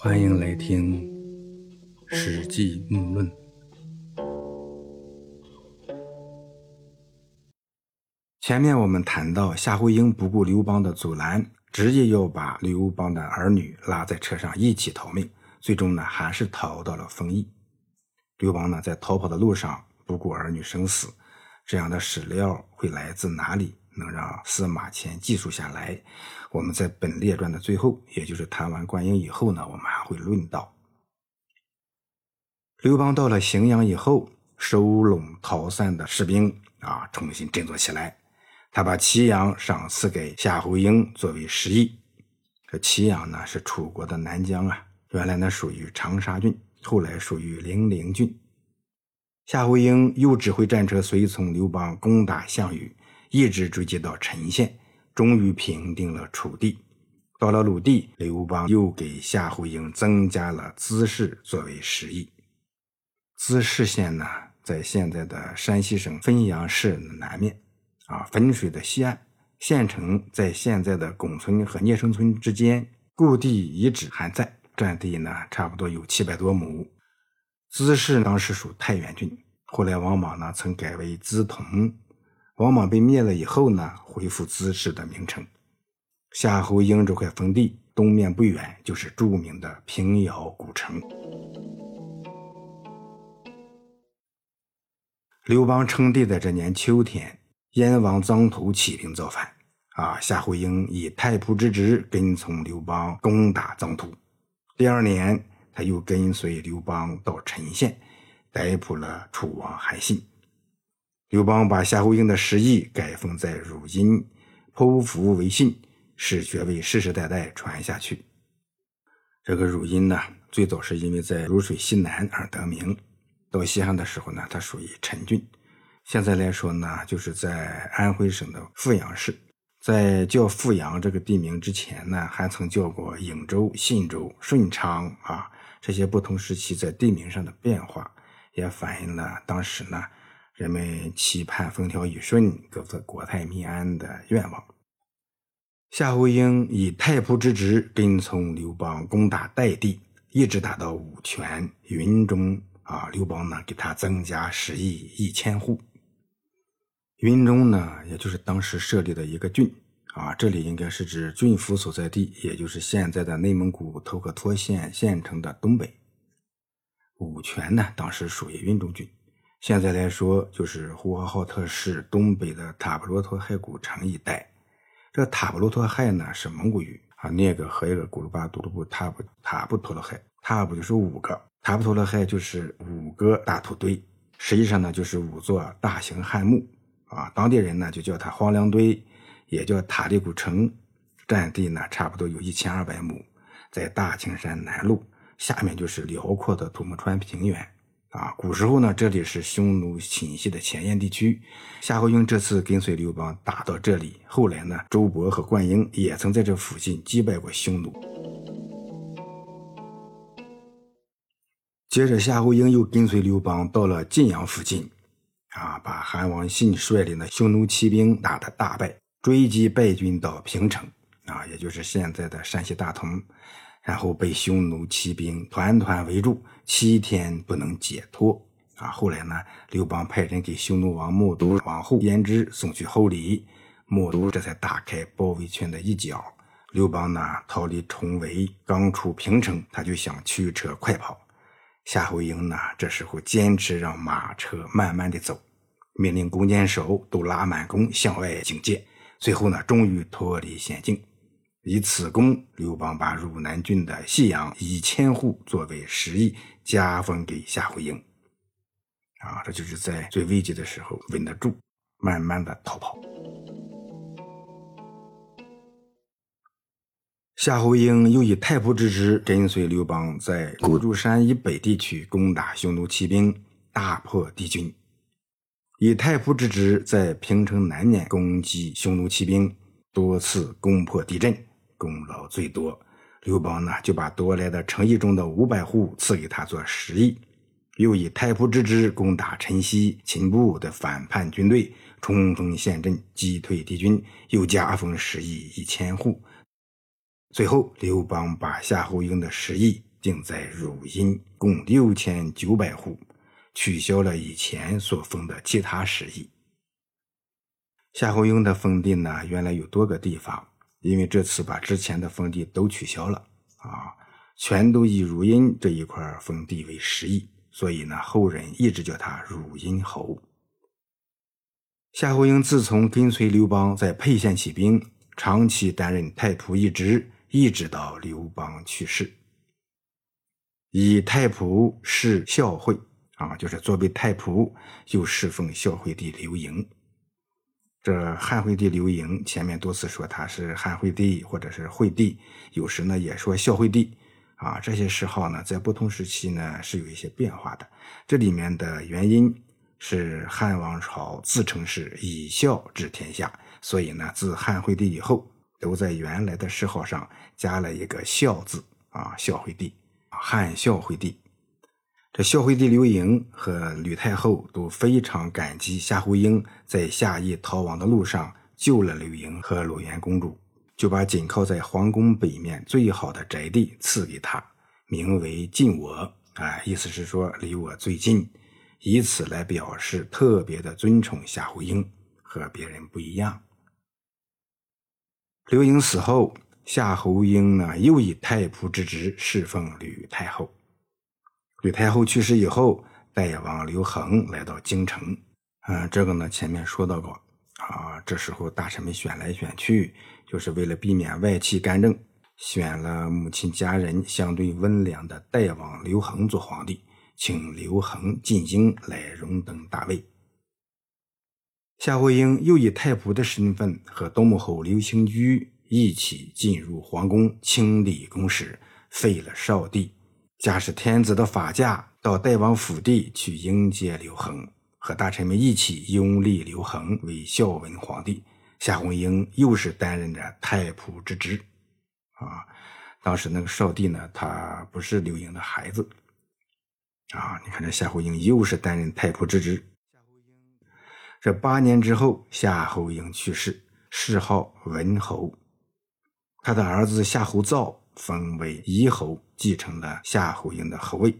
欢迎来听《史记目论》。前面我们谈到，夏侯婴不顾刘邦的阻拦，直接要把刘邦的儿女拉在车上一起逃命，最终呢，还是逃到了丰邑。刘邦呢，在逃跑的路上不顾儿女生死，这样的史料会来自哪里？能让司马迁记述下来。我们在本列传的最后，也就是谈完灌婴以后呢，我们还会论到。刘邦到了荥阳以后，收拢逃散的士兵啊，重新振作起来。他把祁阳赏赐给夏侯婴作为食邑。这祁阳呢，是楚国的南疆啊，原来呢属于长沙郡，后来属于零陵郡。夏侯婴又指挥战车随从刘邦攻打项羽。一直追击到陈县，终于平定了楚地。到了鲁地，刘邦又给夏侯婴增加了资氏作为食邑。资氏县呢，在现在的山西省汾阳市南面，啊，汾水的西岸。县城在现在的巩村和聂生村之间，故地遗址还在，占地呢差不多有七百多亩。资氏当时属太原郡，后来王莽呢曾改为资同。王莽被灭了以后呢，恢复资氏的名称。夏侯婴这块封地东面不远就是著名的平遥古城。刘邦称帝的这年秋天，燕王臧荼起兵造反，啊，夏侯婴以太仆之职跟从刘邦攻打臧荼。第二年，他又跟随刘邦到陈县，逮捕了楚王韩信。刘邦把夏侯婴的食邑改封在汝阴，剖腹为信，使爵位世世代代传下去。这个汝阴呢，最早是因为在汝水西南而得名。到西汉的时候呢，它属于陈郡。现在来说呢，就是在安徽省的阜阳市。在叫阜阳这个地名之前呢，还曾叫过颍州、信州、顺昌啊。这些不同时期在地名上的变化，也反映了当时呢。人们期盼风调雨顺、各自国泰民安的愿望。夏侯婴以太仆之职跟从刘邦攻打代地，一直打到武泉、云中。啊，刘邦呢给他增加十邑一千户。云中呢，也就是当时设立的一个郡。啊，这里应该是指郡府所在地，也就是现在的内蒙古头克托县县城的东北。武泉呢，当时属于云中郡。现在来说，就是呼和浩特市东北的塔布罗托海古城一带。这塔布罗托海呢是蒙古语啊，那个和一个古鲁巴杜鲁布塔布塔布托罗海，塔布就是五个，塔布托罗海就是五个大土堆，实际上呢就是五座大型汉墓啊。当地人呢就叫它荒凉堆，也叫塔里古城，占地呢差不多有一千二百亩，在大青山南麓，下面就是辽阔的土木川平原。啊，古时候呢，这里是匈奴侵袭的前沿地区。夏侯婴这次跟随刘邦打到这里，后来呢，周勃和灌婴也曾在这附近击败过匈奴。接着，夏侯婴又跟随刘邦到了晋阳附近，啊，把韩王信率领的匈奴骑兵打得大败，追击败军到平城，啊，也就是现在的山西大同。然后被匈奴骑兵团团围住，七天不能解脱。啊，后来呢，刘邦派人给匈奴王冒都王后胭脂送去厚礼，冒都这才打开包围圈的一角。刘邦呢，逃离重围，刚出平城，他就想驱车快跑。夏侯婴呢，这时候坚持让马车慢慢的走，命令弓箭手都拉满弓向外警戒。最后呢，终于脱离险境。以此功，刘邦把汝南郡的信阳一千户作为食邑，加封给夏侯婴。啊，这就是在最危急的时候稳得住，慢慢的逃跑。夏侯婴又以太仆之职跟随刘邦，在古柱山以北地区攻打匈奴骑兵，大破敌军；以太仆之职在平城南面攻击匈奴骑兵，多次攻破敌阵。功劳最多，刘邦呢就把夺来的城邑中的五百户赐给他做食邑，又以太仆之职攻打陈豨、秦部的反叛军队，冲锋陷阵，击退敌军，又加封食邑一千户。最后，刘邦把夏侯婴的食邑定在汝阴，共六千九百户，取消了以前所封的其他食邑。夏侯婴的封地呢，原来有多个地方，因为这次把之前的封地都取消了啊，全都以汝阴这一块封地为实邑，所以呢，后人一直叫他汝阴侯。夏侯婴自从跟随刘邦在沛县起兵，长期担任太仆一职，一直到刘邦去世，以太仆侍孝惠啊，就是作为太仆，又侍奉孝惠帝刘盈。这汉惠帝刘盈前面多次说他是汉惠帝或者是惠帝，有时呢也说孝惠帝啊，这些谥号呢在不同时期呢是有一些变化的。这里面的原因是汉王朝自称是以孝治天下，所以呢自汉惠帝以后都在原来的谥号上加了一个孝字啊，孝惠帝，汉孝惠帝。这孝惠帝刘盈和吕太后都非常感激夏侯婴在夏邑逃亡的路上救了刘盈和鲁元公主，就把紧靠在皇宫北面最好的宅地赐给他，名为近我。啊，意思是说离我最近，以此来表示特别的尊崇夏侯婴，和别人不一样。刘盈死后，夏侯婴呢又以太仆之职侍奉吕太后。吕太后去世以后，代王刘恒来到京城。嗯，这个呢前面说到过啊。这时候大臣们选来选去，就是为了避免外戚干政，选了母亲家人相对温良的代王刘恒做皇帝，请刘恒进京来荣登大位。夏侯婴又以太仆的身份和东穆侯刘兴居一起进入皇宫，清理宫室，废了少帝。驾驶天子的法驾到代王府地去迎接刘恒，和大臣们一起拥立刘恒为孝文皇帝。夏侯婴又是担任着太仆之职，啊，当时那个少帝呢，他不是刘盈的孩子，啊，你看这夏侯婴又是担任太仆之职。这八年之后，夏侯婴去世，谥号文侯，他的儿子夏侯造。封为夷侯，继承了夏侯婴的侯位。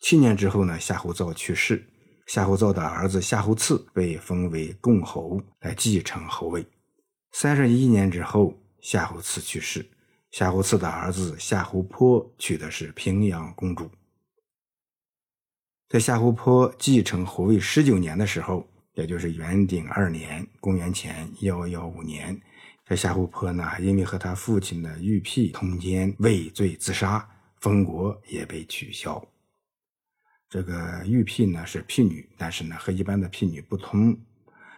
七年之后呢，夏侯造去世，夏侯造的儿子夏侯赐被封为共侯，来继承侯位。三十一年之后，夏侯赐去世，夏侯赐的儿子夏侯颇娶的是平阳公主。在夏侯颇继承侯位十九年的时候，也就是元鼎二年（公元前幺幺五年）。这夏侯颇呢，因为和他父亲的玉癖通奸，畏罪自杀，封国也被取消。这个玉癖呢是婢女，但是呢和一般的婢女不同，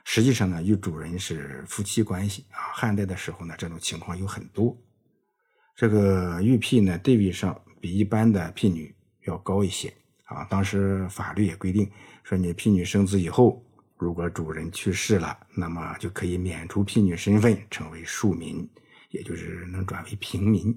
实际上呢与主人是夫妻关系啊。汉代的时候呢，这种情况有很多。这个玉癖呢地位上比一般的婢女要高一些啊。当时法律也规定说，你婢女生子以后。如果主人去世了，那么就可以免除婢女身份，成为庶民，也就是能转为平民。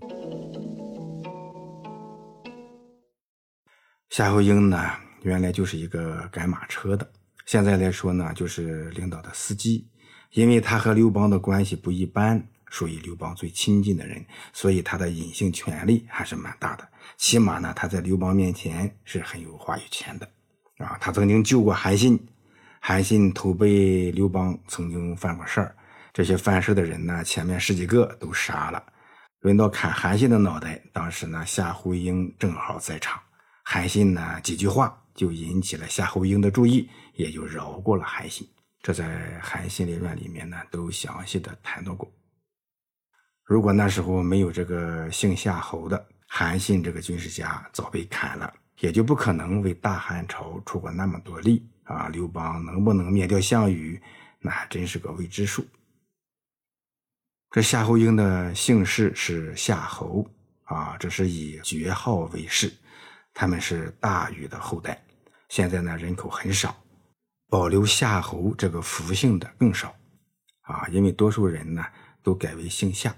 夏侯婴呢，原来就是一个赶马车的，现在来说呢，就是领导的司机。因为他和刘邦的关系不一般，属于刘邦最亲近的人，所以他的隐性权力还是蛮大的。起码呢，他在刘邦面前是很有话语权的。啊，他曾经救过韩信。韩信投奔刘邦曾经犯过事儿，这些犯事的人呢，前面十几个都杀了。轮到砍韩信的脑袋，当时呢，夏侯婴正好在场。韩信呢几句话就引起了夏侯婴的注意，也就饶过了韩信。这在《韩信列传》里面呢都详细的谈到过。如果那时候没有这个姓夏侯的韩信这个军事家，早被砍了，也就不可能为大汉朝出过那么多力。啊，刘邦能不能灭掉项羽，那还真是个未知数。这夏侯婴的姓氏是夏侯啊，这是以爵号为氏，他们是大禹的后代。现在呢，人口很少，保留夏侯这个福姓的更少啊，因为多数人呢都改为姓夏。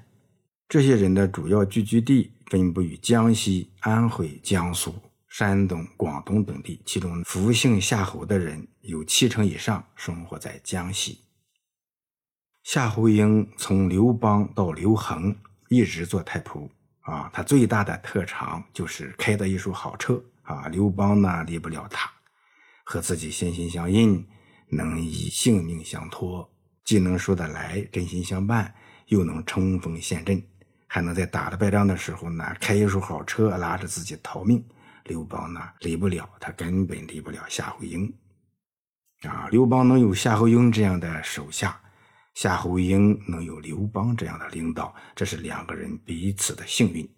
这些人的主要聚居地分布于江西、安徽、江苏。山东、广东等地，其中福姓夏侯的人有七成以上生活在江西。夏侯婴从刘邦到刘恒一直做太仆啊，他最大的特长就是开的一手好车啊。刘邦呢离不了他，和自己心心相印，能以性命相托，既能说得来，真心相伴，又能冲锋陷阵，还能在打了败仗的时候呢开一手好车拉着自己逃命。刘邦呢离不了他，根本离不了夏侯婴。啊，刘邦能有夏侯婴这样的手下，夏侯婴能有刘邦这样的领导，这是两个人彼此的幸运。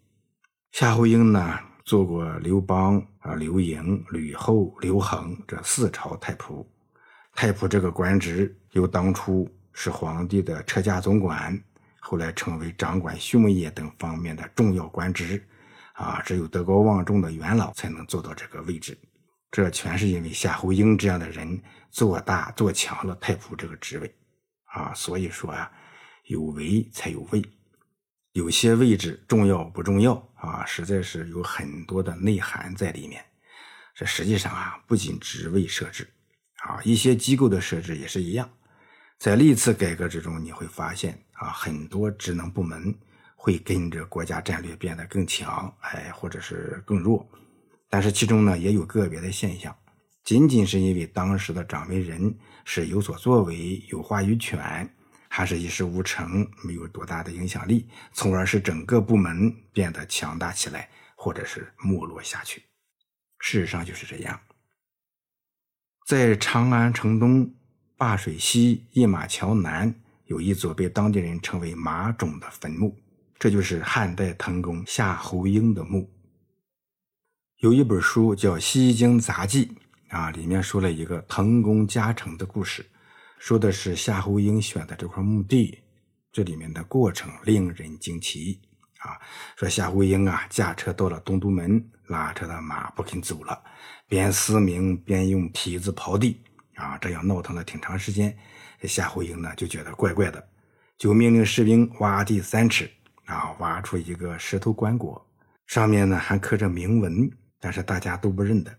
夏侯婴呢，做过刘邦啊、刘盈、吕后、刘恒这四朝太仆。太仆这个官职，由当初是皇帝的车驾总管，后来成为掌管畜牧业等方面的重要官职。啊，只有德高望重的元老才能做到这个位置。这全是因为夏侯婴这样的人做大做强了太仆这个职位，啊，所以说啊，有为才有位，有些位置重要不重要啊？实在是有很多的内涵在里面。这实际上啊，不仅职位设置，啊，一些机构的设置也是一样。在历次改革之中，你会发现啊，很多职能部门会跟着国家战略变得更强，哎，或者是更弱。但是其中呢，也有个别的现象，仅仅是因为当时的掌门人是有所作为、有话语权，还是一事无成、没有多大的影响力，从而使整个部门变得强大起来，或者是没落下去。事实上就是这样。在长安城东、灞水西、一马桥南，有一座被当地人称为马冢的坟墓，这就是汉代滕公夏侯婴的墓。有一本书叫《西京杂记》啊，里面说了一个滕公加成的故事，说的是夏侯婴选的这块墓地，这里面的过程令人惊奇啊。说夏侯婴啊，驾车到了东都门，拉车的马不肯走了，边嘶鸣边用蹄子刨地啊，这样闹腾了挺长时间。夏侯婴呢就觉得怪怪的，就命令士兵挖地三尺啊，挖出一个石头棺椁，上面呢还刻着铭文。但是大家都不认得。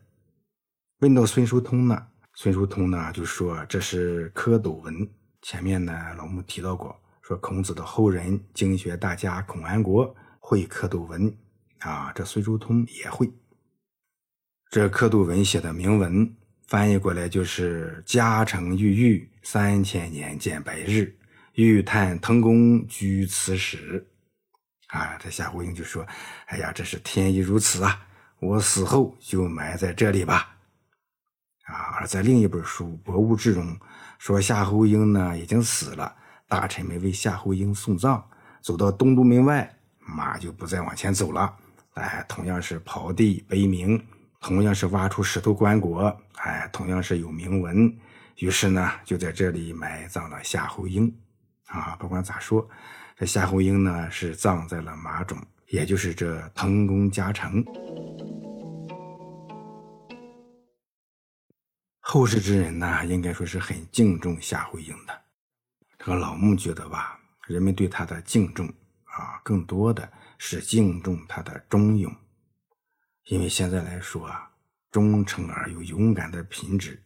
问到孙叔通呢，孙叔通呢就说这是蝌蚪文。前面呢老木提到过，说孔子的后人经学大家孔安国会蝌蚪文啊，这孙叔通也会。这蝌蚪文写的铭文翻译过来就是“嘉诚郁郁，三千年见白日，欲叹滕公居此始”。啊，这夏侯婴就说：“哎呀，这是天意如此啊！”我死后就埋在这里吧，啊！而在另一本书《博物志》中说，夏侯婴呢已经死了，大臣们为夏侯婴送葬，走到东都门外，马就不再往前走了。哎，同样是刨地碑铭，同样是挖出石头棺椁，哎，同样是有铭文。于是呢，就在这里埋葬了夏侯婴。啊，不管咋说，这夏侯婴呢是葬在了马冢，也就是这滕公加城。后世之人呢，应该说是很敬重夏侯婴的。这个老穆觉得吧，人们对他的敬重啊，更多的是敬重他的忠勇。因为现在来说啊，忠诚而又勇敢的品质，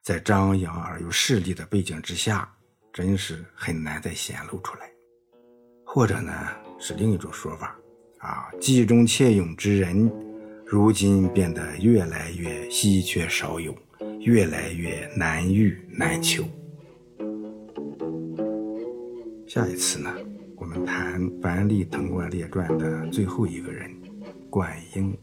在张扬而又势利的背景之下，真是很难再显露出来。或者呢，是另一种说法啊，既忠且勇之人，如今变得越来越稀缺少有。越来越难遇难求。下一次呢，我们谈《凡历滕冠列传》的最后一个人，管英。